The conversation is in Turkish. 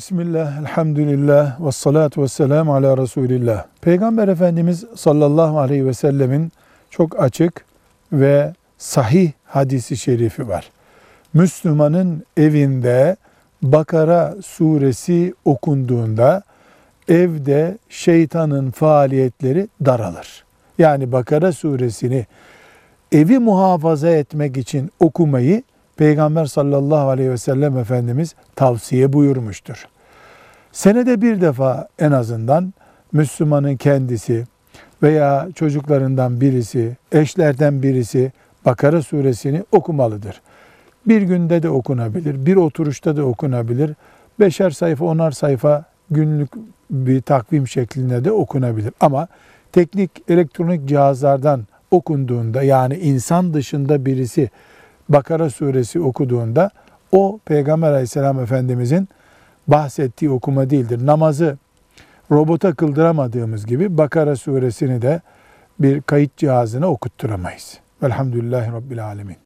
Bismillah, elhamdülillah, ve salatu ve selamu ala Resulillah. Peygamber Efendimiz sallallahu aleyhi ve sellemin çok açık ve sahih hadisi şerifi var. Müslümanın evinde Bakara suresi okunduğunda evde şeytanın faaliyetleri daralır. Yani Bakara suresini evi muhafaza etmek için okumayı Peygamber sallallahu aleyhi ve sellem Efendimiz tavsiye buyurmuştur. Senede bir defa en azından Müslümanın kendisi veya çocuklarından birisi, eşlerden birisi Bakara suresini okumalıdır. Bir günde de okunabilir, bir oturuşta da okunabilir. Beşer sayfa, onar sayfa günlük bir takvim şeklinde de okunabilir. Ama teknik elektronik cihazlardan okunduğunda yani insan dışında birisi Bakara suresi okuduğunda o Peygamber aleyhisselam efendimizin bahsettiği okuma değildir. Namazı robota kıldıramadığımız gibi Bakara suresini de bir kayıt cihazına okutturamayız. Velhamdülillahi Rabbil Alemin.